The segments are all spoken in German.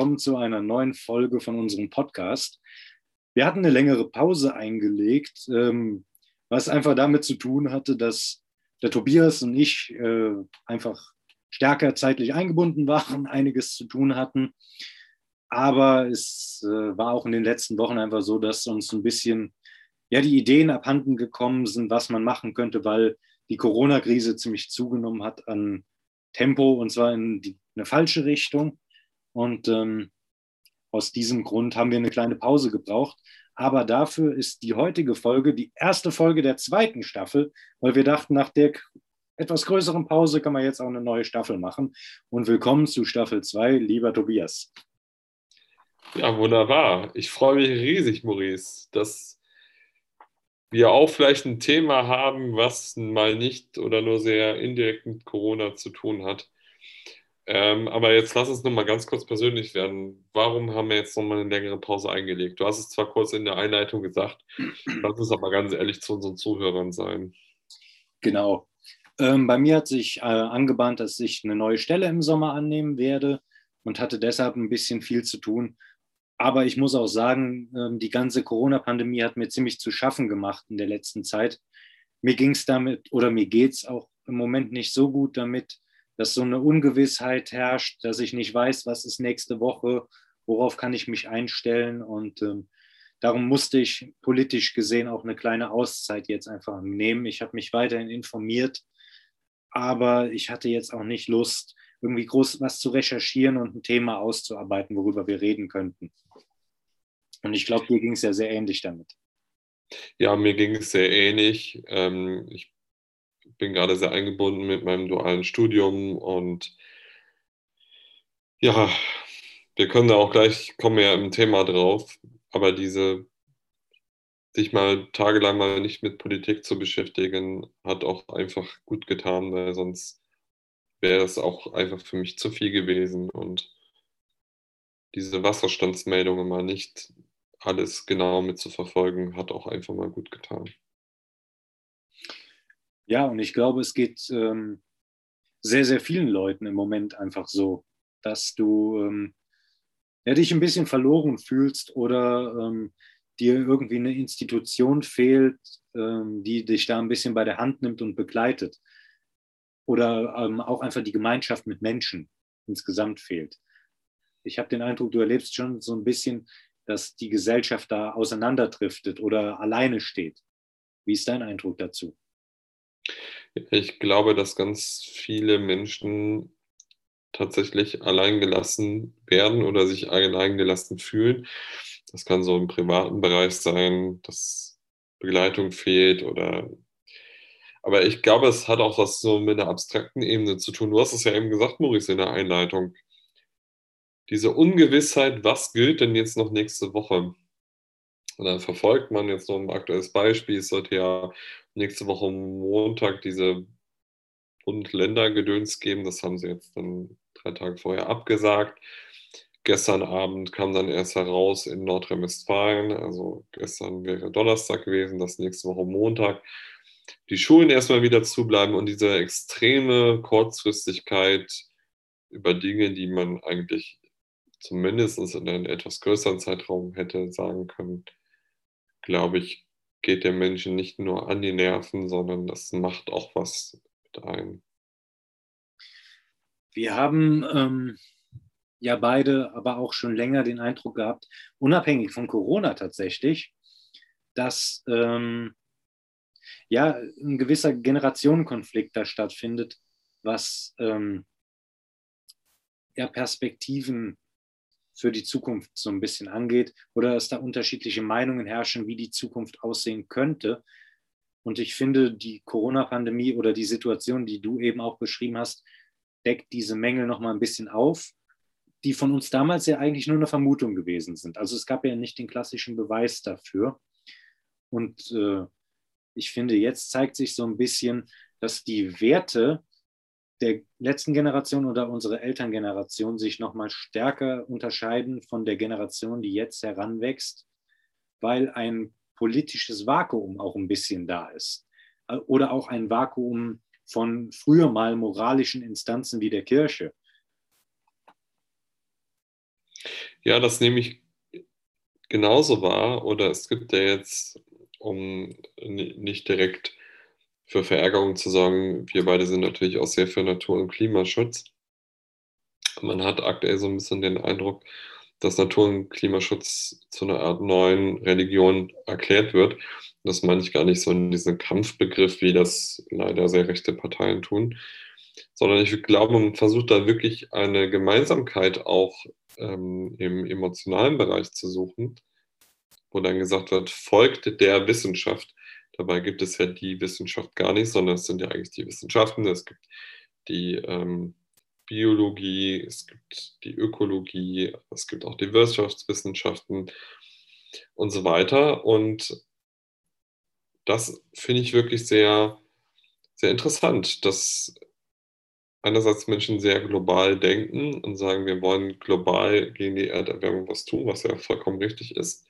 willkommen zu einer neuen Folge von unserem Podcast. Wir hatten eine längere Pause eingelegt, ähm, was einfach damit zu tun hatte, dass der Tobias und ich äh, einfach stärker zeitlich eingebunden waren, einiges zu tun hatten. Aber es äh, war auch in den letzten Wochen einfach so, dass uns ein bisschen ja, die Ideen abhanden gekommen sind, was man machen könnte, weil die Corona-Krise ziemlich zugenommen hat an Tempo und zwar in die, eine falsche Richtung. Und ähm, aus diesem Grund haben wir eine kleine Pause gebraucht. Aber dafür ist die heutige Folge die erste Folge der zweiten Staffel, weil wir dachten, nach der etwas größeren Pause kann man jetzt auch eine neue Staffel machen. Und willkommen zu Staffel 2, lieber Tobias. Ja, wunderbar. Ich freue mich riesig, Maurice, dass wir auch vielleicht ein Thema haben, was mal nicht oder nur sehr indirekt mit Corona zu tun hat. Ähm, aber jetzt lass uns nochmal ganz kurz persönlich werden. Warum haben wir jetzt nochmal eine längere Pause eingelegt? Du hast es zwar kurz in der Einleitung gesagt, lass uns aber ganz ehrlich zu unseren Zuhörern sein. Genau. Ähm, bei mir hat sich äh, angebahnt, dass ich eine neue Stelle im Sommer annehmen werde und hatte deshalb ein bisschen viel zu tun. Aber ich muss auch sagen, ähm, die ganze Corona-Pandemie hat mir ziemlich zu schaffen gemacht in der letzten Zeit. Mir ging es damit oder mir geht es auch im Moment nicht so gut damit, dass so eine Ungewissheit herrscht, dass ich nicht weiß, was ist nächste Woche, worauf kann ich mich einstellen. Und ähm, darum musste ich politisch gesehen auch eine kleine Auszeit jetzt einfach nehmen. Ich habe mich weiterhin informiert, aber ich hatte jetzt auch nicht Lust, irgendwie groß was zu recherchieren und ein Thema auszuarbeiten, worüber wir reden könnten. Und ich glaube, dir ging es ja sehr ähnlich damit. Ja, mir ging es sehr ähnlich. Ähm, ich bin gerade sehr eingebunden mit meinem dualen Studium und ja, wir können da auch gleich, kommen ja im Thema drauf, aber diese sich mal tagelang mal nicht mit Politik zu beschäftigen, hat auch einfach gut getan, weil sonst wäre es auch einfach für mich zu viel gewesen und diese Wasserstandsmeldungen mal nicht alles genau mitzuverfolgen, hat auch einfach mal gut getan. Ja, und ich glaube, es geht ähm, sehr, sehr vielen Leuten im Moment einfach so, dass du ähm, ja, dich ein bisschen verloren fühlst oder ähm, dir irgendwie eine Institution fehlt, ähm, die dich da ein bisschen bei der Hand nimmt und begleitet. Oder ähm, auch einfach die Gemeinschaft mit Menschen insgesamt fehlt. Ich habe den Eindruck, du erlebst schon so ein bisschen dass die Gesellschaft da auseinanderdriftet oder alleine steht. Wie ist dein Eindruck dazu? Ich glaube, dass ganz viele Menschen tatsächlich alleingelassen werden oder sich alleingelassen fühlen. Das kann so im privaten Bereich sein, dass Begleitung fehlt oder aber ich glaube, es hat auch was so mit einer abstrakten Ebene zu tun. Du hast es ja eben gesagt, Maurice, in der Einleitung diese Ungewissheit, was gilt denn jetzt noch nächste Woche? Und dann verfolgt man jetzt noch ein aktuelles Beispiel. Es sollte ja nächste Woche Montag diese Bund-Länder-Gedöns geben. Das haben sie jetzt dann drei Tage vorher abgesagt. Gestern Abend kam dann erst heraus in Nordrhein-Westfalen, also gestern wäre Donnerstag gewesen, dass nächste Woche Montag die Schulen erstmal wieder zubleiben und diese extreme Kurzfristigkeit über Dinge, die man eigentlich zumindest in einem etwas größeren Zeitraum hätte sagen können, glaube ich, geht der Menschen nicht nur an die Nerven, sondern das macht auch was mit einem. Wir haben ähm, ja beide aber auch schon länger den Eindruck gehabt, unabhängig von Corona tatsächlich, dass ähm, ja ein gewisser Generationenkonflikt da stattfindet, was ähm, ja, Perspektiven für die Zukunft so ein bisschen angeht oder dass da unterschiedliche Meinungen herrschen, wie die Zukunft aussehen könnte. Und ich finde, die Corona-Pandemie oder die Situation, die du eben auch beschrieben hast, deckt diese Mängel noch mal ein bisschen auf, die von uns damals ja eigentlich nur eine Vermutung gewesen sind. Also es gab ja nicht den klassischen Beweis dafür. Und äh, ich finde, jetzt zeigt sich so ein bisschen, dass die Werte, der letzten Generation oder unsere Elterngeneration sich nochmal stärker unterscheiden von der Generation, die jetzt heranwächst, weil ein politisches Vakuum auch ein bisschen da ist. Oder auch ein Vakuum von früher mal moralischen Instanzen wie der Kirche. Ja, das nehme ich genauso wahr. Oder es gibt ja jetzt, um nicht direkt für Verärgerung zu sorgen, wir beide sind natürlich auch sehr für Natur- und Klimaschutz. Man hat aktuell so ein bisschen den Eindruck, dass Natur- und Klimaschutz zu einer Art neuen Religion erklärt wird. Das meine ich gar nicht so in diesem Kampfbegriff, wie das leider sehr rechte Parteien tun, sondern ich glaube, man versucht da wirklich eine Gemeinsamkeit auch ähm, im emotionalen Bereich zu suchen, wo dann gesagt wird, folgt der Wissenschaft. Dabei gibt es ja die Wissenschaft gar nicht, sondern es sind ja eigentlich die Wissenschaften. Es gibt die ähm, Biologie, es gibt die Ökologie, es gibt auch die Wirtschaftswissenschaften und so weiter. Und das finde ich wirklich sehr, sehr interessant, dass einerseits Menschen sehr global denken und sagen, wir wollen global gegen die Erderwärmung was tun, was ja vollkommen richtig ist.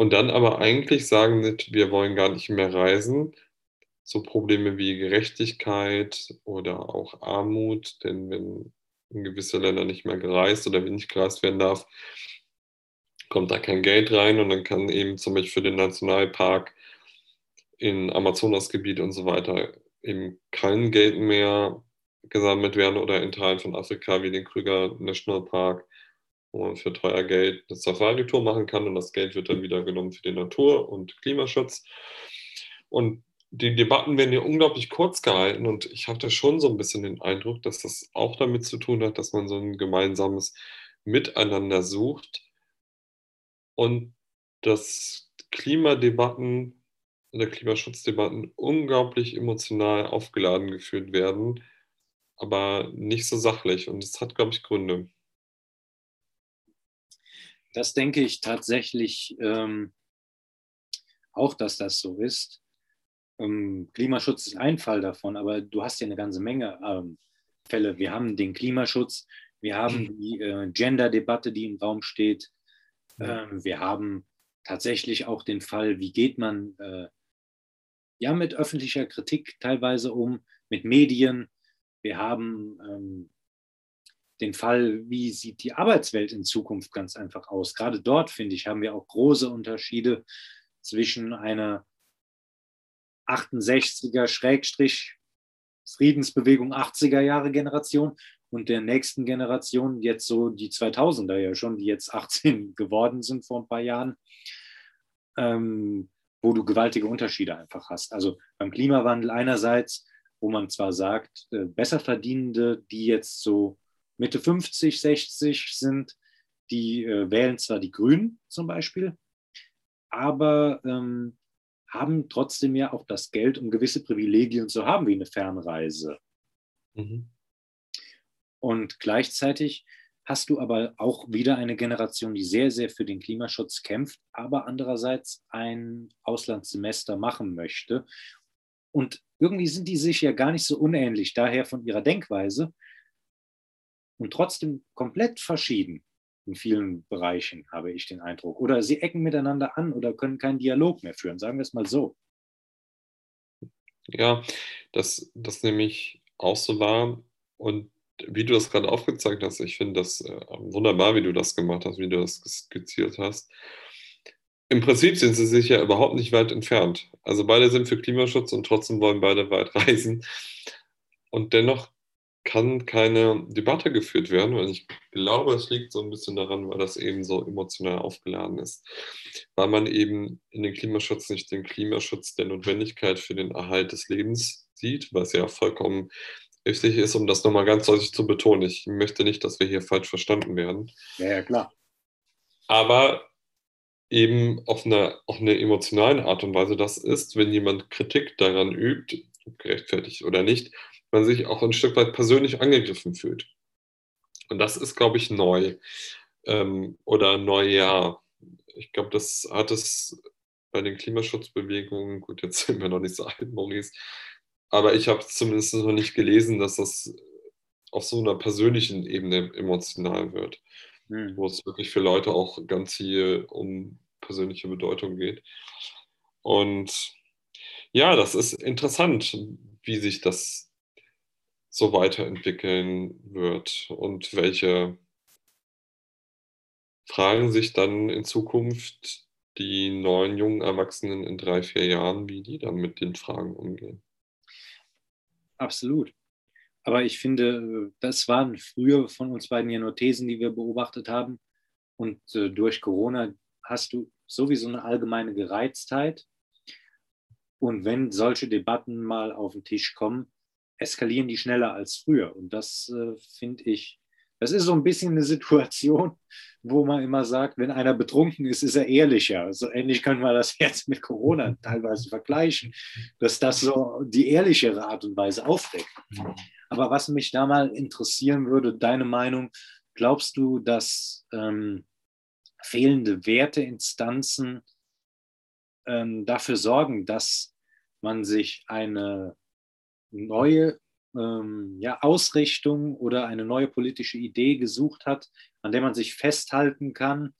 Und dann aber eigentlich sagen, wir wollen gar nicht mehr reisen, so Probleme wie Gerechtigkeit oder auch Armut, denn wenn in gewisse Länder nicht mehr gereist oder nicht gereist werden darf, kommt da kein Geld rein. Und dann kann eben zum Beispiel für den Nationalpark in Amazonasgebiet und so weiter eben kein Geld mehr gesammelt werden oder in Teilen von Afrika wie den Krüger National Park, wo man für teuer Geld eine Safari-Tour machen kann und das Geld wird dann wieder genommen für den Natur- und Klimaschutz. Und die Debatten werden ja unglaublich kurz gehalten und ich hatte schon so ein bisschen den Eindruck, dass das auch damit zu tun hat, dass man so ein gemeinsames Miteinander sucht und dass Klimadebatten oder Klimaschutzdebatten unglaublich emotional aufgeladen geführt werden, aber nicht so sachlich und das hat, glaube ich, Gründe. Das denke ich tatsächlich ähm, auch, dass das so ist. Ähm, Klimaschutz ist ein Fall davon, aber du hast ja eine ganze Menge ähm, Fälle. Wir haben den Klimaschutz, wir haben mhm. die äh, Gender-Debatte, die im Raum steht. Ähm, wir haben tatsächlich auch den Fall, wie geht man äh, ja mit öffentlicher Kritik teilweise um, mit Medien. Wir haben ähm, den Fall, wie sieht die Arbeitswelt in Zukunft ganz einfach aus. Gerade dort, finde ich, haben wir auch große Unterschiede zwischen einer 68er Schrägstrich Friedensbewegung 80er Jahre Generation und der nächsten Generation, jetzt so die 2000er ja schon, die jetzt 18 geworden sind vor ein paar Jahren, ähm, wo du gewaltige Unterschiede einfach hast. Also beim Klimawandel einerseits, wo man zwar sagt, äh, Besserverdienende, die jetzt so Mitte 50, 60 sind, die äh, wählen zwar die Grünen zum Beispiel, aber ähm, haben trotzdem ja auch das Geld, um gewisse Privilegien zu haben, wie eine Fernreise. Mhm. Und gleichzeitig hast du aber auch wieder eine Generation, die sehr, sehr für den Klimaschutz kämpft, aber andererseits ein Auslandssemester machen möchte. Und irgendwie sind die sich ja gar nicht so unähnlich, daher von ihrer Denkweise und trotzdem komplett verschieden in vielen Bereichen, habe ich den Eindruck. Oder sie ecken miteinander an oder können keinen Dialog mehr führen, sagen wir es mal so. Ja, das, das nehme ich auch so wahr. Und wie du das gerade aufgezeigt hast, ich finde das äh, wunderbar, wie du das gemacht hast, wie du das skizziert hast. Im Prinzip sind sie sich ja überhaupt nicht weit entfernt. Also beide sind für Klimaschutz und trotzdem wollen beide weit reisen. Und dennoch kann keine Debatte geführt werden, weil ich glaube, es liegt so ein bisschen daran, weil das eben so emotional aufgeladen ist. Weil man eben in den Klimaschutz nicht den Klimaschutz der Notwendigkeit für den Erhalt des Lebens sieht, was ja vollkommen richtig ist, um das nochmal ganz deutlich zu betonen. Ich möchte nicht, dass wir hier falsch verstanden werden. Ja, ja klar. Aber eben auf einer, auf einer emotionalen Art und Weise das ist, wenn jemand Kritik daran übt, gerechtfertigt oder nicht, man sich auch ein Stück weit persönlich angegriffen fühlt. Und das ist, glaube ich, neu ähm, oder Neujahr. Ich glaube, das hat es bei den Klimaschutzbewegungen, gut, jetzt sind wir noch nicht so alt, Maurice, aber ich habe zumindest noch nicht gelesen, dass das auf so einer persönlichen Ebene emotional wird, mhm. wo es wirklich für Leute auch ganz viel um persönliche Bedeutung geht. Und ja, das ist interessant, wie sich das so weiterentwickeln wird und welche fragen sich dann in Zukunft die neuen jungen Erwachsenen in drei, vier Jahren, wie die dann mit den Fragen umgehen. Absolut. Aber ich finde, das waren früher von uns beiden ja nur Thesen, die wir beobachtet haben. Und äh, durch Corona hast du sowieso eine allgemeine Gereiztheit. Und wenn solche Debatten mal auf den Tisch kommen, eskalieren die schneller als früher. Und das äh, finde ich das ist so ein bisschen eine Situation, wo man immer sagt, wenn einer betrunken ist, ist er ehrlicher. So ähnlich können wir das jetzt mit Corona teilweise vergleichen, dass das so die ehrlichere Art und Weise aufdeckt. Aber was mich da mal interessieren würde, deine Meinung, glaubst du, dass ähm, fehlende Werteinstanzen ähm, dafür sorgen, dass man sich eine neue ähm, ja, Ausrichtung oder eine neue politische Idee gesucht hat, an der man sich festhalten kann,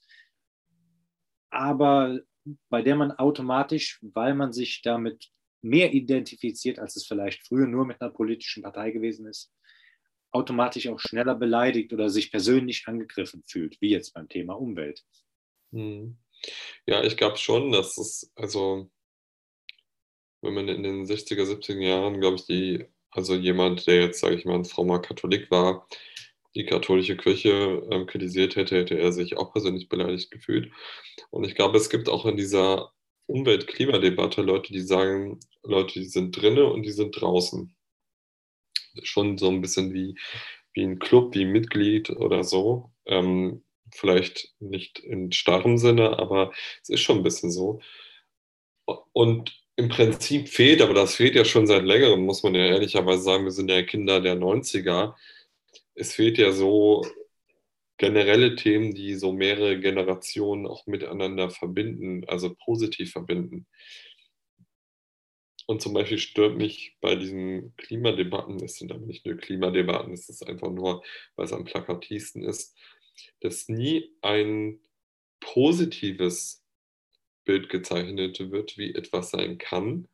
aber bei der man automatisch, weil man sich damit mehr identifiziert, als es vielleicht früher nur mit einer politischen Partei gewesen ist, automatisch auch schneller beleidigt oder sich persönlich angegriffen fühlt, wie jetzt beim Thema Umwelt. Hm. Ja, ich glaube schon, dass es, also wenn man in den 60er, 70er Jahren, glaube ich, die also jemand, der jetzt, sage ich mal, ein frommer Katholik war, die katholische Kirche ähm, kritisiert hätte, hätte er sich auch persönlich beleidigt gefühlt. Und ich glaube, es gibt auch in dieser Umwelt-Klimadebatte Leute, die sagen, Leute, die sind drinnen und die sind draußen. Schon so ein bisschen wie, wie ein Club, wie ein Mitglied oder so. Ähm, vielleicht nicht in starrem Sinne, aber es ist schon ein bisschen so. Und im Prinzip fehlt, aber das fehlt ja schon seit längerem, muss man ja ehrlicherweise sagen, wir sind ja Kinder der 90er. Es fehlt ja so generelle Themen, die so mehrere Generationen auch miteinander verbinden, also positiv verbinden. Und zum Beispiel stört mich bei diesen Klimadebatten, es sind aber nicht nur Klimadebatten, es ist einfach nur, weil es am plakativsten ist, dass nie ein positives Bild gezeichnet wird, wie etwas sein kann,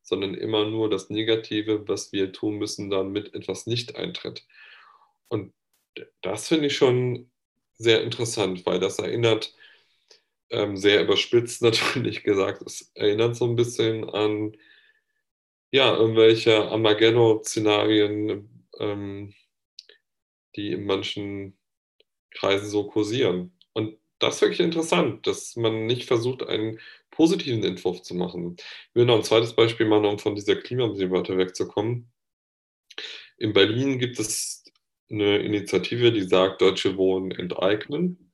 sondern immer nur das Negative, was wir tun müssen, damit etwas nicht eintritt. Und das finde ich schon sehr interessant, weil das erinnert, ähm, sehr überspitzt natürlich gesagt, es erinnert so ein bisschen an ja, irgendwelche Armageddon-Szenarien, ähm, die in manchen Kreisen so kursieren. Das ist wirklich interessant, dass man nicht versucht, einen positiven Entwurf zu machen. Ich will noch ein zweites Beispiel machen, um von dieser Klimadebatte wegzukommen. In Berlin gibt es eine Initiative, die sagt, Deutsche Wohnen enteignen,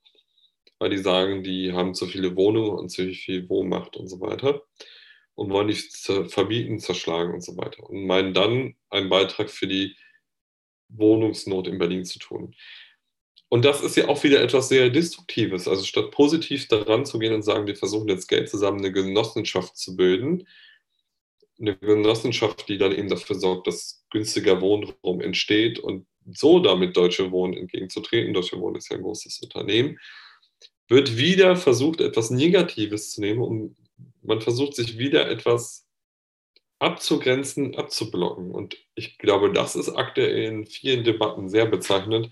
weil die sagen, die haben zu viele Wohnungen und zu viel Wohnmacht und so weiter und wollen die verbieten, zerschlagen und so weiter und meinen dann einen Beitrag für die Wohnungsnot in Berlin zu tun. Und das ist ja auch wieder etwas sehr Destruktives. Also statt positiv daran zu gehen und sagen, wir versuchen jetzt Geld zusammen, eine Genossenschaft zu bilden, eine Genossenschaft, die dann eben dafür sorgt, dass günstiger Wohnraum entsteht und so damit Deutsche Wohnen entgegenzutreten, Deutsche Wohnen ist ja ein großes Unternehmen, wird wieder versucht, etwas Negatives zu nehmen und man versucht sich wieder etwas abzugrenzen, abzublocken. Und ich glaube, das ist aktuell in vielen Debatten sehr bezeichnend,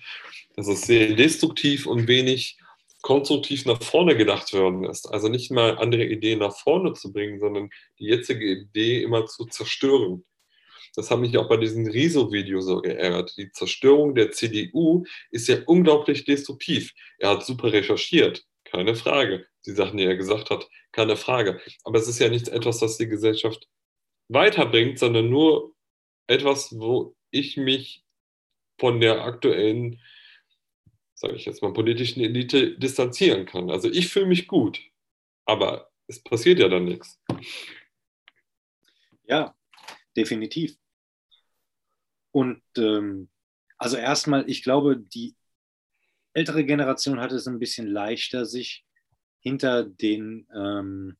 dass es sehr destruktiv und wenig konstruktiv nach vorne gedacht worden ist. Also nicht mal andere Ideen nach vorne zu bringen, sondern die jetzige Idee immer zu zerstören. Das hat mich auch bei diesem Riso-Video so geärgert. Die Zerstörung der CDU ist ja unglaublich destruktiv. Er hat super recherchiert, keine Frage. Die Sachen, die er gesagt hat, keine Frage. Aber es ist ja nichts etwas, das die Gesellschaft weiterbringt, sondern nur etwas, wo ich mich von der aktuellen sage ich jetzt mal, politischen Elite distanzieren kann. Also ich fühle mich gut, aber es passiert ja dann nichts. Ja, definitiv. Und ähm, also erstmal, ich glaube, die ältere Generation hat es ein bisschen leichter, sich hinter den ähm,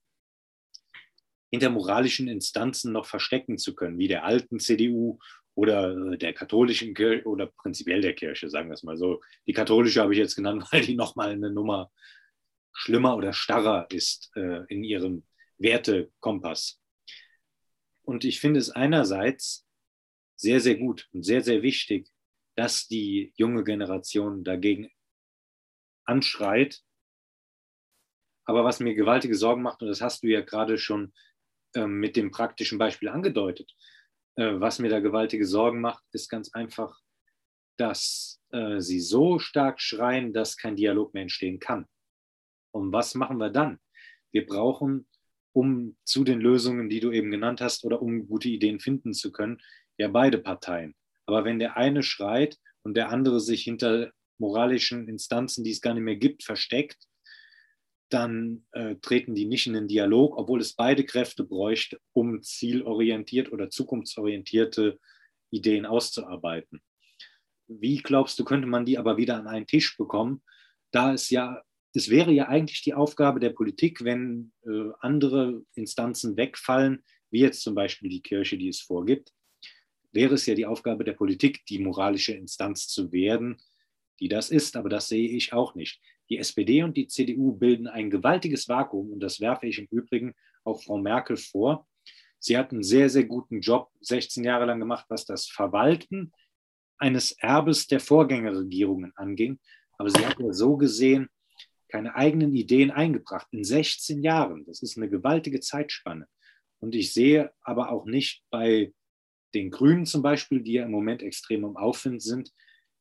hinter moralischen Instanzen noch verstecken zu können, wie der alten CDU oder der katholischen Kirche oder prinzipiell der Kirche, sagen wir es mal so. Die katholische habe ich jetzt genannt, weil die nochmal eine Nummer schlimmer oder starrer ist äh, in ihrem Wertekompass. Und ich finde es einerseits sehr, sehr gut und sehr, sehr wichtig, dass die junge Generation dagegen anschreit Aber was mir gewaltige Sorgen macht, und das hast du ja gerade schon äh, mit dem praktischen Beispiel angedeutet, äh, was mir da gewaltige Sorgen macht, ist ganz einfach, dass äh, sie so stark schreien, dass kein Dialog mehr entstehen kann. Und was machen wir dann? Wir brauchen, um zu den Lösungen, die du eben genannt hast, oder um gute Ideen finden zu können, ja beide Parteien. Aber wenn der eine schreit und der andere sich hinter moralischen Instanzen, die es gar nicht mehr gibt, versteckt, dann äh, treten die nicht in den Dialog, obwohl es beide Kräfte bräuchte, um zielorientiert oder zukunftsorientierte Ideen auszuarbeiten. Wie glaubst du, könnte man die aber wieder an einen Tisch bekommen, da es ja, es wäre ja eigentlich die Aufgabe der Politik, wenn äh, andere Instanzen wegfallen, wie jetzt zum Beispiel die Kirche, die es vorgibt, wäre es ja die Aufgabe der Politik, die moralische Instanz zu werden, die das ist. Aber das sehe ich auch nicht. Die SPD und die CDU bilden ein gewaltiges Vakuum und das werfe ich im Übrigen auch Frau Merkel vor. Sie hat einen sehr, sehr guten Job 16 Jahre lang gemacht, was das Verwalten eines Erbes der Vorgängerregierungen anging. Aber sie hat ja so gesehen keine eigenen Ideen eingebracht in 16 Jahren. Das ist eine gewaltige Zeitspanne. Und ich sehe aber auch nicht bei den Grünen zum Beispiel, die ja im Moment extrem im Aufwind sind,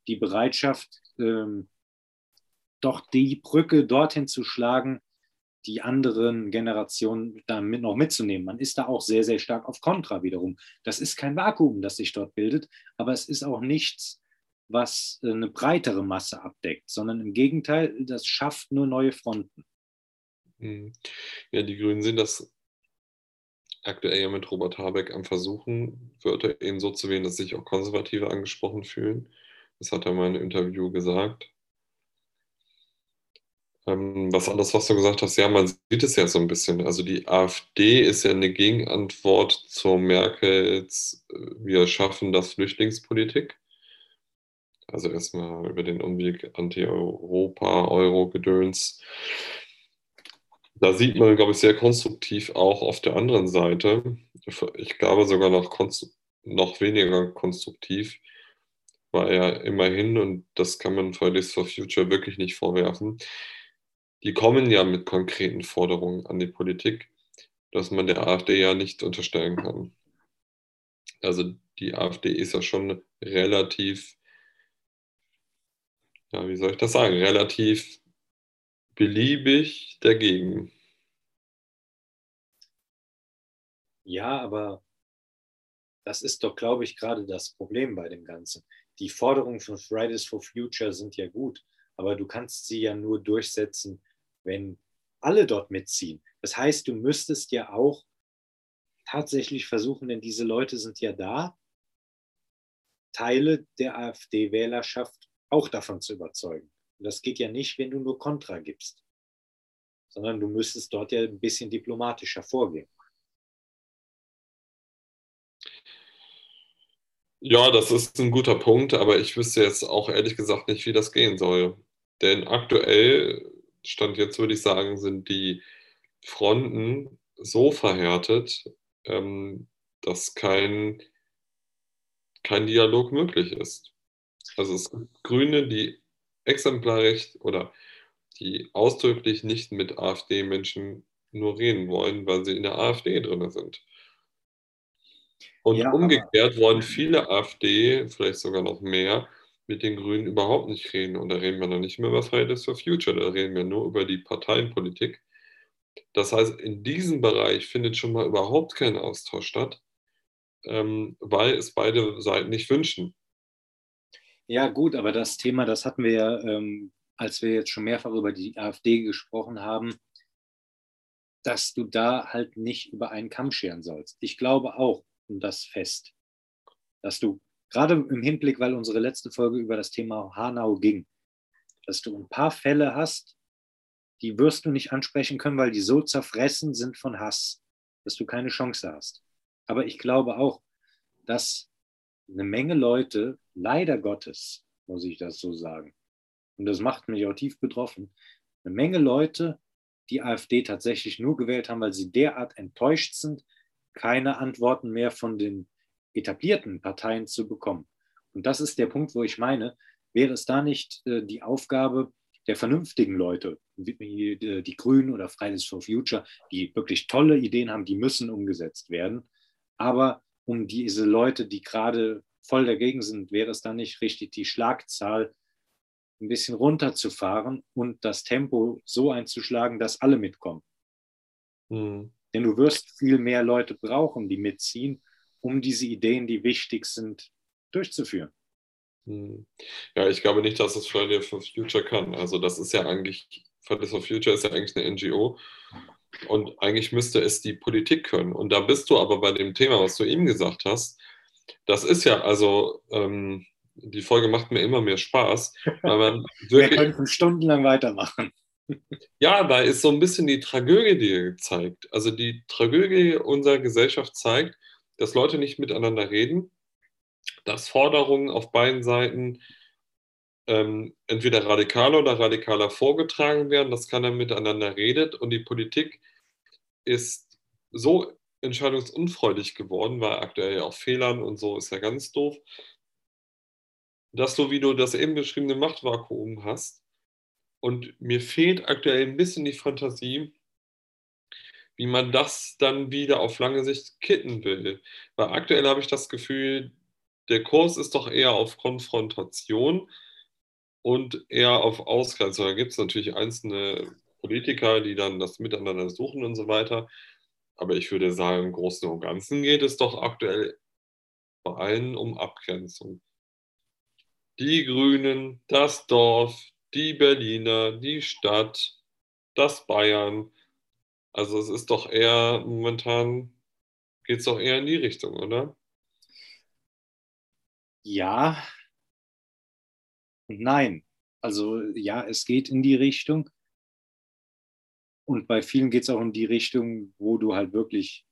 die Bereitschaft, ähm, doch die Brücke dorthin zu schlagen, die anderen Generationen damit noch mitzunehmen. Man ist da auch sehr, sehr stark auf Kontra wiederum. Das ist kein Vakuum, das sich dort bildet, aber es ist auch nichts, was eine breitere Masse abdeckt, sondern im Gegenteil, das schafft nur neue Fronten. Hm. Ja, die Grünen sind das aktuell ja mit Robert Habeck am Versuchen, Wörter eben so zu wählen, dass sich auch Konservative angesprochen fühlen. Das hat er mal in einem Interview gesagt. Ähm, was anderes, was du gesagt hast, ja, man sieht es ja so ein bisschen. Also die AfD ist ja eine Gegenantwort zur Merkels äh, Wir schaffen das Flüchtlingspolitik. Also erstmal über den Umweg Anti-Europa, Euro-Gedöns. Da sieht man, glaube ich, sehr konstruktiv auch auf der anderen Seite. Ich glaube sogar noch, noch weniger konstruktiv, war er immerhin, und das kann man Fridays for Future wirklich nicht vorwerfen, die kommen ja mit konkreten Forderungen an die Politik, dass man der AfD ja nicht unterstellen kann. Also die AfD ist ja schon relativ, ja, wie soll ich das sagen, relativ beliebig dagegen. Ja, aber das ist doch, glaube ich, gerade das Problem bei dem Ganzen die Forderungen von Fridays for Future sind ja gut, aber du kannst sie ja nur durchsetzen, wenn alle dort mitziehen. Das heißt, du müsstest ja auch tatsächlich versuchen, denn diese Leute sind ja da, Teile der AfD-Wählerschaft auch davon zu überzeugen. Und das geht ja nicht, wenn du nur Kontra gibst, sondern du müsstest dort ja ein bisschen diplomatischer vorgehen. Ja, das ist ein guter Punkt, aber ich wüsste jetzt auch ehrlich gesagt nicht, wie das gehen soll. Denn aktuell, Stand jetzt würde ich sagen, sind die Fronten so verhärtet, ähm, dass kein, kein Dialog möglich ist. Also es gibt Grüne, die exemplarisch oder die ausdrücklich nicht mit AfD-Menschen nur reden wollen, weil sie in der AfD drin sind. Und ja, umgekehrt wollen viele AfD, vielleicht sogar noch mehr, mit den Grünen überhaupt nicht reden. Und da reden wir noch nicht mehr über Fridays for Future, da reden wir nur über die Parteienpolitik. Das heißt, in diesem Bereich findet schon mal überhaupt kein Austausch statt, ähm, weil es beide Seiten nicht wünschen. Ja, gut, aber das Thema, das hatten wir ja, ähm, als wir jetzt schon mehrfach über die AfD gesprochen haben, dass du da halt nicht über einen Kamm scheren sollst. Ich glaube auch, das fest, dass du gerade im Hinblick, weil unsere letzte Folge über das Thema Hanau ging, dass du ein paar Fälle hast, die wirst du nicht ansprechen können, weil die so zerfressen sind von Hass, dass du keine Chance hast. Aber ich glaube auch, dass eine Menge Leute, leider Gottes, muss ich das so sagen, und das macht mich auch tief betroffen, eine Menge Leute die AfD tatsächlich nur gewählt haben, weil sie derart enttäuscht sind, keine Antworten mehr von den etablierten Parteien zu bekommen. Und das ist der Punkt, wo ich meine, wäre es da nicht äh, die Aufgabe der vernünftigen Leute, wie die Grünen oder Fridays for Future, die wirklich tolle Ideen haben, die müssen umgesetzt werden. Aber um diese Leute, die gerade voll dagegen sind, wäre es dann nicht richtig, die Schlagzahl ein bisschen runterzufahren und das Tempo so einzuschlagen, dass alle mitkommen. Mhm. Denn du wirst viel mehr Leute brauchen, die mitziehen, um diese Ideen, die wichtig sind, durchzuführen. Hm. Ja, ich glaube nicht, dass es Friday for Future kann. Also das ist ja eigentlich, Fridays for Future ist ja eigentlich eine NGO und eigentlich müsste es die Politik können. Und da bist du aber bei dem Thema, was du eben gesagt hast. Das ist ja, also ähm, die Folge macht mir immer mehr Spaß, weil man wirklich... Wir könnten stundenlang weitermachen. Ja, da ist so ein bisschen die Tragödie gezeigt. Also die Tragödie unserer Gesellschaft zeigt, dass Leute nicht miteinander reden, dass Forderungen auf beiden Seiten ähm, entweder radikaler oder radikaler vorgetragen werden, dass keiner miteinander redet und die Politik ist so entscheidungsunfreudig geworden, weil aktuell ja auch Fehlern und so ist ja ganz doof, dass du, wie du das eben beschriebene Machtvakuum hast. Und mir fehlt aktuell ein bisschen die Fantasie, wie man das dann wieder auf lange Sicht kitten will. Weil aktuell habe ich das Gefühl, der Kurs ist doch eher auf Konfrontation und eher auf Ausgrenzung. Da gibt es natürlich einzelne Politiker, die dann das miteinander suchen und so weiter. Aber ich würde sagen, im Großen und Ganzen geht es doch aktuell vor allem um Abgrenzung. Die Grünen, das Dorf, die Berliner, die Stadt, das Bayern. Also es ist doch eher momentan, geht es doch eher in die Richtung, oder? Ja nein. Also ja, es geht in die Richtung. Und bei vielen geht es auch in die Richtung, wo du halt wirklich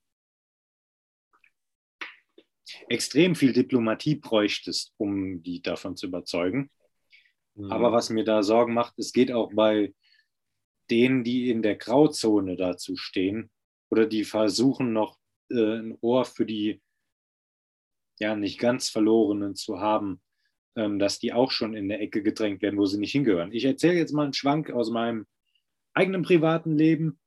extrem viel Diplomatie bräuchtest, um die davon zu überzeugen. Mhm. Aber was mir da Sorgen macht, es geht auch bei denen, die in der Grauzone dazu stehen oder die versuchen noch äh, ein Ohr für die ja nicht ganz verlorenen zu haben, ähm, dass die auch schon in der Ecke gedrängt werden, wo sie nicht hingehören. Ich erzähle jetzt mal einen Schwank aus meinem eigenen privaten Leben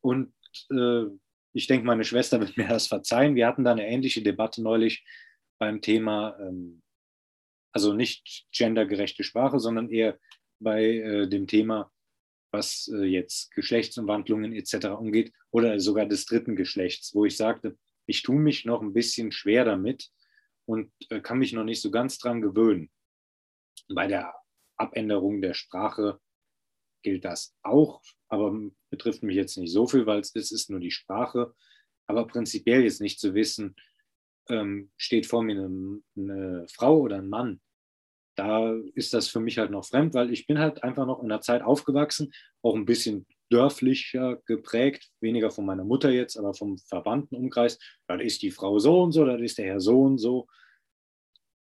und äh, ich denke, meine Schwester wird mir das verzeihen. Wir hatten da eine ähnliche Debatte neulich beim Thema, ähm, also nicht gendergerechte Sprache, sondern eher bei äh, dem Thema, was äh, jetzt Geschlechtsumwandlungen etc. umgeht oder sogar des dritten Geschlechts, wo ich sagte, ich tue mich noch ein bisschen schwer damit und äh, kann mich noch nicht so ganz dran gewöhnen. Bei der Abänderung der Sprache gilt das auch, aber betrifft mich jetzt nicht so viel, weil es ist nur die Sprache. Aber prinzipiell jetzt nicht zu wissen, ähm, steht vor mir eine, eine, Frau oder ein Mann, da ist das für mich halt noch fremd, weil ich bin halt einfach noch in einer Zeit aufgewachsen, auch ein bisschen dörflicher geprägt, weniger von meiner Mutter jetzt, aber vom verbannten Umkreis. Dann ist die Frau so und so, dann ist der Herr so und so.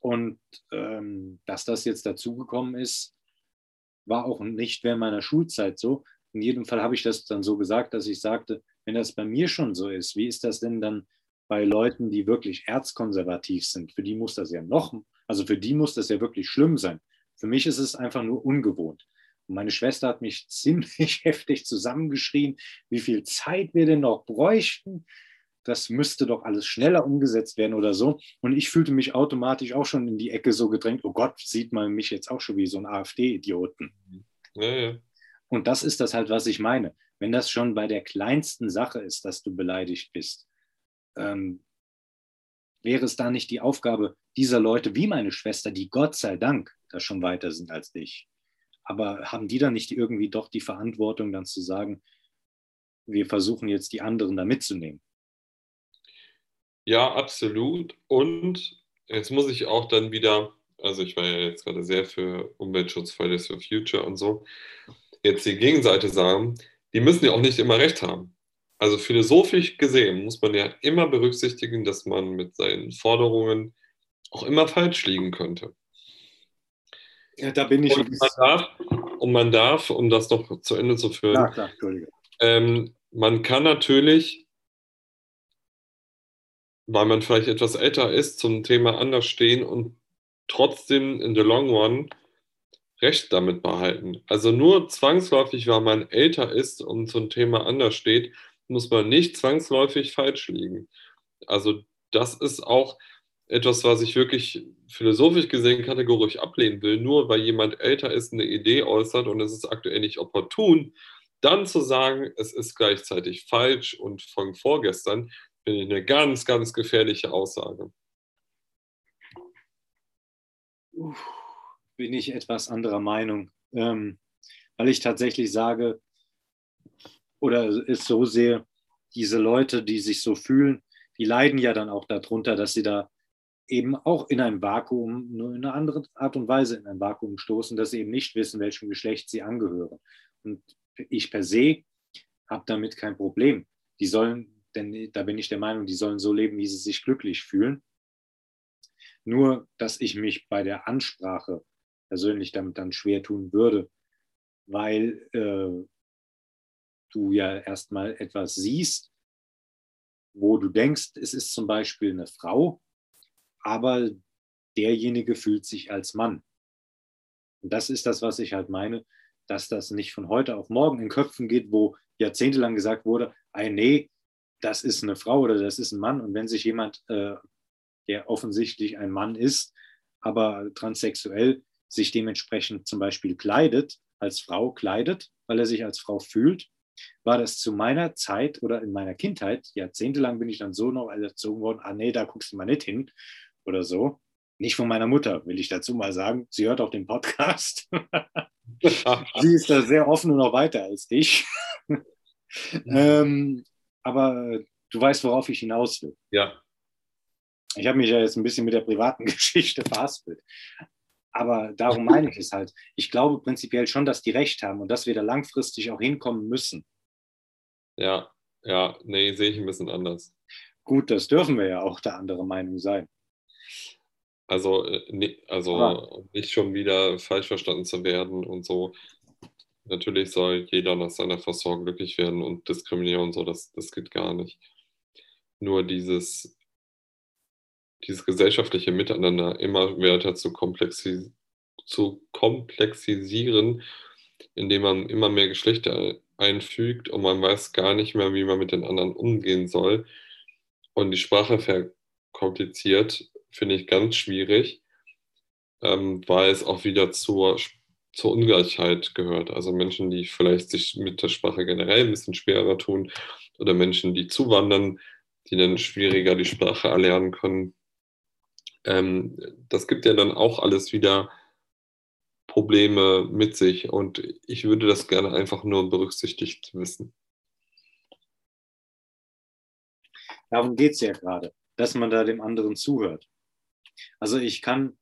Und ähm, dass das jetzt dazugekommen ist, war auch nicht während meiner Schulzeit so. In jedem Fall habe ich das dann so gesagt, dass ich sagte, wenn das bei mir schon so ist, wie ist das denn dann bei Leuten, die wirklich erzkonservativ sind? Für die muss das ja noch, also für die muss das ja wirklich schlimm sein. Für mich ist es einfach nur ungewohnt. Und meine Schwester hat mich ziemlich heftig zusammengeschrien, wie viel Zeit wir denn noch bräuchten. Das müsste doch alles schneller umgesetzt werden oder so. Und ich fühlte mich automatisch auch schon in die Ecke so gedrängt, oh Gott, sieht man mich jetzt auch schon wie so ein AfD-Idioten. Ja, ja. Und das ist das halt, was ich meine. Wenn das schon bei der kleinsten Sache ist, dass du beleidigt bist, ähm, wäre es da nicht die Aufgabe dieser Leute wie meine Schwester, die Gott sei Dank da schon weiter sind als ich, aber haben die dann nicht irgendwie doch die Verantwortung, dann zu sagen, wir versuchen jetzt die anderen da mitzunehmen? Ja, absolut. Und jetzt muss ich auch dann wieder, also ich war ja jetzt gerade sehr für Umweltschutz, Fridays for Future und so, jetzt die Gegenseite sagen, die müssen ja auch nicht immer recht haben. Also philosophisch gesehen muss man ja immer berücksichtigen, dass man mit seinen Forderungen auch immer falsch liegen könnte. Ja, da bin ich. Und man, darf, und man darf, um das noch zu Ende zu führen, ja, klar, ähm, man kann natürlich, weil man vielleicht etwas älter ist, zum Thema anders stehen und trotzdem in the long run Recht damit behalten. Also nur zwangsläufig, weil man älter ist und ein Thema anders steht, muss man nicht zwangsläufig falsch liegen. Also das ist auch etwas, was ich wirklich philosophisch gesehen kategorisch ablehnen will. Nur weil jemand älter ist, eine Idee äußert und es ist aktuell nicht opportun, dann zu sagen, es ist gleichzeitig falsch und von vorgestern, finde ich eine ganz, ganz gefährliche Aussage. bin ich etwas anderer Meinung, ähm, weil ich tatsächlich sage oder es so sehe, diese Leute, die sich so fühlen, die leiden ja dann auch darunter, dass sie da eben auch in ein Vakuum, nur in einer anderen Art und Weise in ein Vakuum stoßen, dass sie eben nicht wissen, welchem Geschlecht sie angehören. Und ich per se habe damit kein Problem. Die sollen, denn da bin ich der Meinung, die sollen so leben, wie sie sich glücklich fühlen. Nur, dass ich mich bei der Ansprache persönlich damit dann schwer tun würde, weil äh, du ja erstmal etwas siehst, wo du denkst, es ist zum Beispiel eine Frau, aber derjenige fühlt sich als Mann. Und das ist das, was ich halt meine, dass das nicht von heute auf morgen in Köpfen geht, wo jahrzehntelang gesagt wurde, ah, nee, das ist eine Frau oder das ist ein Mann. Und wenn sich jemand, äh, der offensichtlich ein Mann ist, aber transsexuell, sich dementsprechend zum Beispiel kleidet, als Frau kleidet, weil er sich als Frau fühlt, war das zu meiner Zeit oder in meiner Kindheit, jahrzehntelang bin ich dann so noch erzogen worden, ah nee, da guckst du mal nicht hin oder so. Nicht von meiner Mutter, will ich dazu mal sagen. Sie hört auch den Podcast. Sie ist da sehr offen und auch weiter als ich. ähm, aber du weißt, worauf ich hinaus will. Ja. Ich habe mich ja jetzt ein bisschen mit der privaten Geschichte verhaspelt. Aber darum meine ich es halt. Ich glaube prinzipiell schon, dass die recht haben und dass wir da langfristig auch hinkommen müssen. Ja, ja, nee, sehe ich ein bisschen anders. Gut, das dürfen wir ja auch der andere Meinung sein. Also, äh, also ah. nicht schon wieder falsch verstanden zu werden und so. Natürlich soll jeder nach seiner Versorgung glücklich werden und diskriminieren und so, das, das geht gar nicht. Nur dieses dieses gesellschaftliche Miteinander immer weiter zu, komplexis zu komplexisieren, indem man immer mehr Geschlechter einfügt und man weiß gar nicht mehr, wie man mit den anderen umgehen soll und die Sprache verkompliziert, finde ich ganz schwierig, ähm, weil es auch wieder zur, zur Ungleichheit gehört. Also Menschen, die vielleicht sich mit der Sprache generell ein bisschen schwerer tun oder Menschen, die zuwandern, die dann schwieriger die Sprache erlernen können, ähm, das gibt ja dann auch alles wieder Probleme mit sich und ich würde das gerne einfach nur berücksichtigt wissen. Darum geht es ja gerade, dass man da dem anderen zuhört. Also ich kann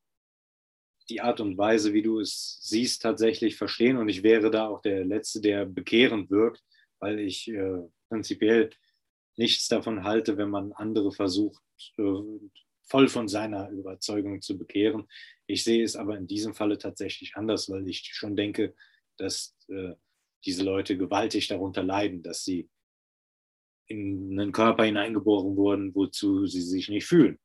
die Art und Weise, wie du es siehst, tatsächlich verstehen und ich wäre da auch der Letzte, der bekehrend wirkt, weil ich äh, prinzipiell nichts davon halte, wenn man andere versucht, äh, voll von seiner Überzeugung zu bekehren. Ich sehe es aber in diesem Falle tatsächlich anders, weil ich schon denke, dass äh, diese Leute gewaltig darunter leiden, dass sie in einen Körper hineingeboren wurden, wozu sie sich nicht fühlen.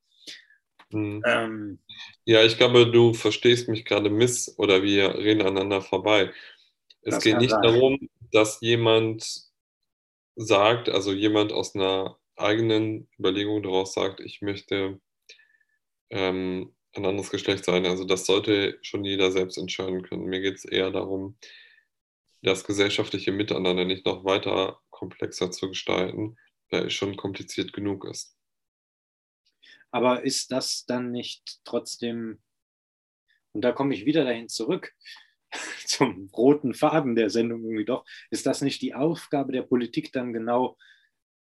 Hm. Ähm, ja, ich glaube, du verstehst mich gerade miss oder wir reden aneinander vorbei. Es geht nicht sein. darum, dass jemand sagt, also jemand aus einer eigenen Überlegung daraus sagt, ich möchte ähm, ein anderes Geschlecht sein. Also das sollte schon jeder selbst entscheiden können. Mir geht es eher darum, das gesellschaftliche Miteinander nicht noch weiter komplexer zu gestalten, weil es schon kompliziert genug ist. Aber ist das dann nicht trotzdem, und da komme ich wieder dahin zurück, zum roten Faden der Sendung irgendwie doch, ist das nicht die Aufgabe der Politik dann genau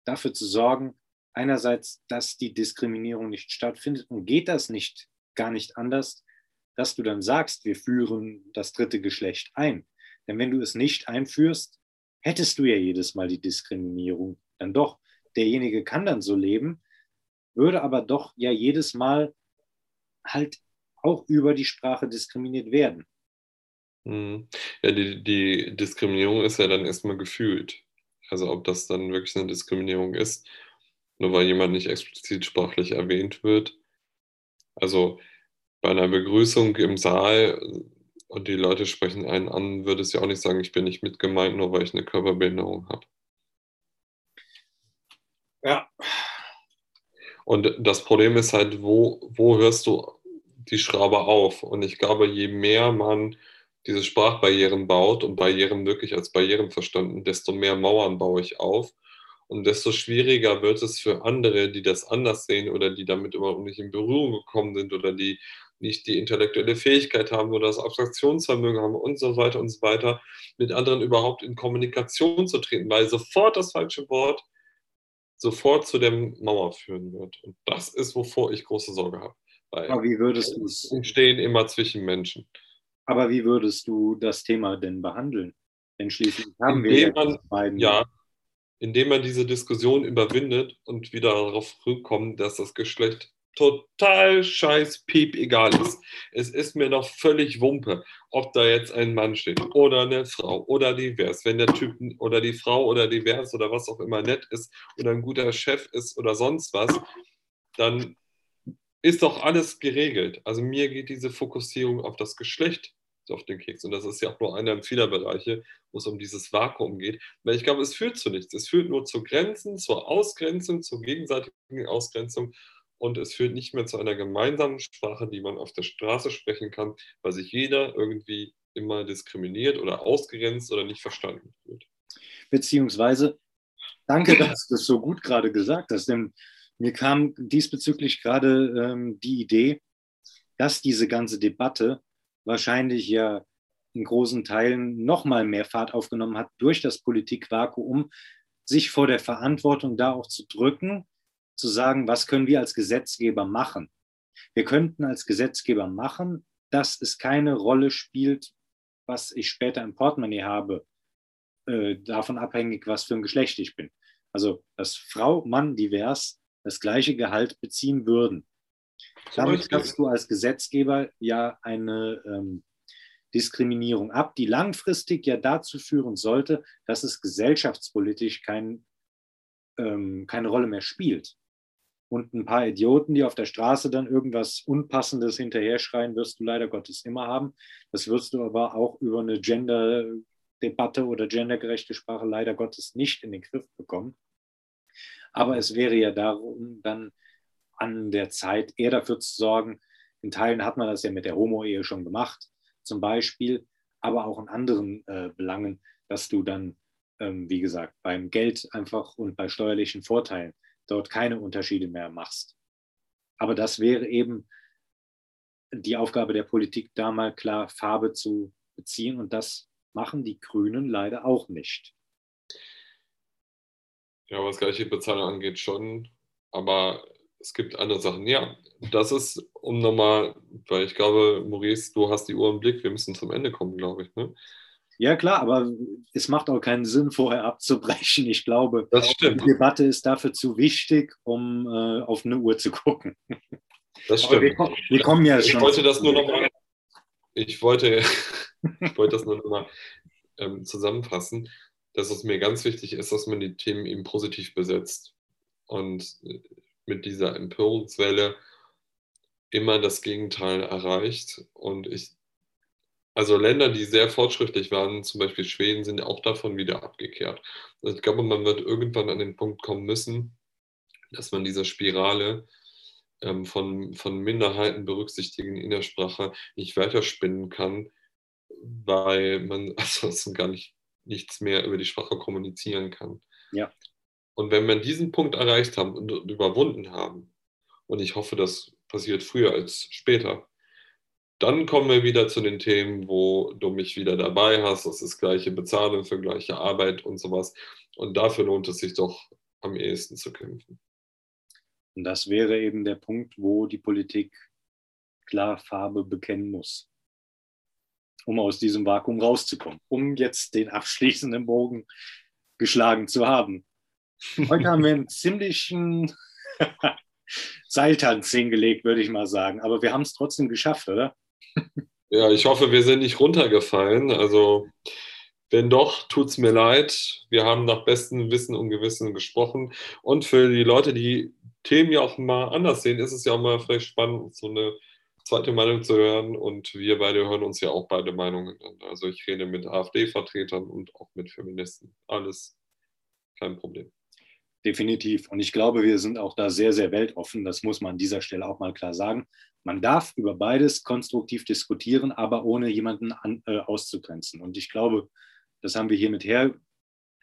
dafür zu sorgen, einerseits, dass die Diskriminierung nicht stattfindet und geht das nicht gar nicht anders, dass du dann sagst, wir führen das dritte Geschlecht ein. Denn wenn du es nicht einführst, hättest du ja jedes Mal die Diskriminierung. Dann doch, derjenige kann dann so leben, würde aber doch ja jedes Mal halt auch über die Sprache diskriminiert werden. Hm. Ja, die, die Diskriminierung ist ja dann erstmal gefühlt. Also ob das dann wirklich eine Diskriminierung ist nur weil jemand nicht explizit sprachlich erwähnt wird. Also bei einer Begrüßung im Saal Und die Leute sprechen einen an, würde es ja auch nicht sagen, ich bin nicht mitgemeint, nur weil ich eine Körperbehinderung habe. Ja. Und das Problem ist halt, wo, wo hörst du die Schraube auf? Und ich glaube, je mehr man diese Sprachbarrieren baut und Barrieren wirklich als Barrieren verstanden, desto mehr Mauern baue ich auf. Und desto schwieriger wird es für andere, die das anders sehen oder die damit überhaupt nicht in Berührung gekommen sind oder die nicht die intellektuelle Fähigkeit haben oder das Abstraktionsvermögen haben und so weiter und so weiter, mit anderen überhaupt in Kommunikation zu treten, weil sofort das falsche Wort sofort zu der Mauer führen wird. Und das ist, wovor ich große Sorge habe. Weil Aber wie würdest du es entstehen immer zwischen Menschen. Aber wie würdest du das Thema denn behandeln? Denn schließlich haben wir man, beiden. Ja, indem man diese Diskussion überwindet und wieder darauf zurückkommt, dass das Geschlecht total scheiß piep egal ist. Es ist mir noch völlig Wumpe, ob da jetzt ein Mann steht oder eine Frau oder divers. Wenn der Typ oder die Frau oder divers oder was auch immer nett ist oder ein guter Chef ist oder sonst was, dann ist doch alles geregelt. Also mir geht diese Fokussierung auf das Geschlecht auf den Keks. Und das ist ja auch nur einer vieler Bereiche, wo es um dieses Vakuum geht. Weil ich glaube, es führt zu nichts. Es führt nur zu Grenzen, zur Ausgrenzung, zur gegenseitigen Ausgrenzung und es führt nicht mehr zu einer gemeinsamen Sprache, die man auf der Straße sprechen kann, weil sich jeder irgendwie immer diskriminiert oder ausgrenzt oder nicht verstanden wird. Beziehungsweise, danke, dass du das so gut gerade gesagt hast, denn mir kam diesbezüglich gerade ähm, die Idee, dass diese ganze Debatte wahrscheinlich ja in großen Teilen noch mal mehr Fahrt aufgenommen hat durch das Politikvakuum, sich vor der Verantwortung da auch zu drücken, zu sagen, was können wir als Gesetzgeber machen. Wir könnten als Gesetzgeber machen, dass es keine Rolle spielt, was ich später im Portemonnaie habe, äh, davon abhängig, was für ein Geschlecht ich bin. Also, dass Frau, Mann divers das gleiche Gehalt beziehen würden. Damit schaffst du als Gesetzgeber ja eine ähm, Diskriminierung ab, die langfristig ja dazu führen sollte, dass es gesellschaftspolitisch kein, ähm, keine Rolle mehr spielt und ein paar Idioten, die auf der Straße dann irgendwas Unpassendes hinterher schreien, wirst du leider Gottes immer haben. Das wirst du aber auch über eine Gender-Debatte oder gendergerechte Sprache leider Gottes nicht in den Griff bekommen. Aber es wäre ja darum, dann an der Zeit eher dafür zu sorgen, in Teilen hat man das ja mit der Homo-Ehe schon gemacht, zum Beispiel, aber auch in anderen äh, Belangen, dass du dann, ähm, wie gesagt, beim Geld einfach und bei steuerlichen Vorteilen dort keine Unterschiede mehr machst. Aber das wäre eben die Aufgabe der Politik, da mal klar Farbe zu beziehen. Und das machen die Grünen leider auch nicht. Ja, was gleiche Bezahlung angeht, schon. Aber es gibt andere Sachen. Ja, das ist, um nochmal, weil ich glaube, Maurice, du hast die Uhr im Blick, wir müssen zum Ende kommen, glaube ich. Ne? Ja, klar, aber es macht auch keinen Sinn, vorher abzubrechen. Ich glaube, die Debatte ist dafür zu wichtig, um äh, auf eine Uhr zu gucken. Das stimmt. Wir, wir, kommen ja ich schon. Wollte das nur noch mal, ich, wollte, ich wollte das nur noch mal ähm, zusammenfassen, dass es mir ganz wichtig ist, dass man die Themen eben positiv besetzt und äh, mit dieser Empörungswelle immer das Gegenteil erreicht. Und ich also Länder, die sehr fortschrittlich waren, zum Beispiel Schweden, sind auch davon wieder abgekehrt. Also ich glaube, man wird irgendwann an den Punkt kommen müssen, dass man diese Spirale ähm, von, von Minderheiten berücksichtigen in der Sprache nicht weiterspinnen kann, weil man ansonsten gar nicht, nichts mehr über die Sprache kommunizieren kann. Ja. Und wenn wir diesen Punkt erreicht haben und überwunden haben, und ich hoffe, das passiert früher als später, dann kommen wir wieder zu den Themen, wo du mich wieder dabei hast. Das ist gleiche Bezahlung für gleiche Arbeit und sowas. Und dafür lohnt es sich doch am ehesten zu kämpfen. Und das wäre eben der Punkt, wo die Politik klar Farbe bekennen muss, um aus diesem Vakuum rauszukommen, um jetzt den abschließenden Bogen geschlagen zu haben. Heute haben wir einen ziemlichen Seiltanz hingelegt, würde ich mal sagen. Aber wir haben es trotzdem geschafft, oder? Ja, ich hoffe, wir sind nicht runtergefallen. Also, wenn doch, tut es mir leid. Wir haben nach bestem Wissen und Gewissen gesprochen. Und für die Leute, die Themen ja auch mal anders sehen, ist es ja auch mal vielleicht spannend, so eine zweite Meinung zu hören und wir beide hören uns ja auch beide Meinungen an. Also ich rede mit AfD-Vertretern und auch mit Feministen. Alles kein Problem. Definitiv. Und ich glaube, wir sind auch da sehr, sehr weltoffen. Das muss man an dieser Stelle auch mal klar sagen. Man darf über beides konstruktiv diskutieren, aber ohne jemanden an, äh, auszugrenzen. Und ich glaube, das haben wir hiermit her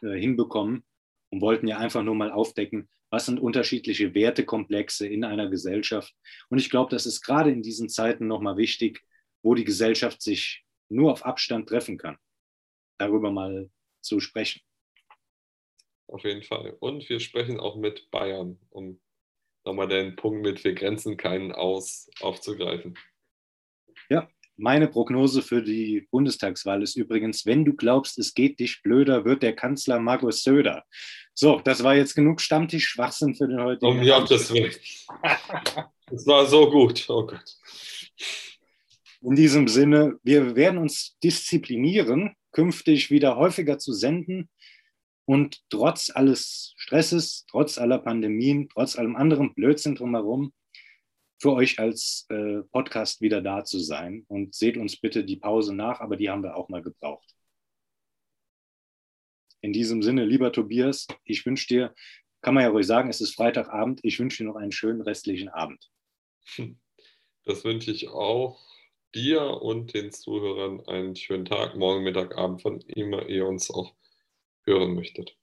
äh, hinbekommen und wollten ja einfach nur mal aufdecken, was sind unterschiedliche Wertekomplexe in einer Gesellschaft. Und ich glaube, das ist gerade in diesen Zeiten nochmal wichtig, wo die Gesellschaft sich nur auf Abstand treffen kann, darüber mal zu sprechen. Auf jeden Fall. Und wir sprechen auch mit Bayern, um nochmal den Punkt mit wir grenzen keinen aus aufzugreifen. Ja, meine Prognose für die Bundestagswahl ist übrigens, wenn du glaubst, es geht dich blöder, wird der Kanzler Markus Söder. So, das war jetzt genug Stammtisch-Schwachsinn für den heutigen Um Gottes Willen. Das war so gut. Oh Gott. In diesem Sinne, wir werden uns disziplinieren, künftig wieder häufiger zu senden und trotz alles Stresses, trotz aller Pandemien, trotz allem anderen Blödsinn drumherum, für euch als äh, Podcast wieder da zu sein. Und seht uns bitte die Pause nach, aber die haben wir auch mal gebraucht. In diesem Sinne, lieber Tobias, ich wünsche dir, kann man ja ruhig sagen, es ist Freitagabend, ich wünsche dir noch einen schönen restlichen Abend. Das wünsche ich auch dir und den Zuhörern einen schönen Tag, morgen, Mittag, Abend, von immer ihr uns auch hören möchtet.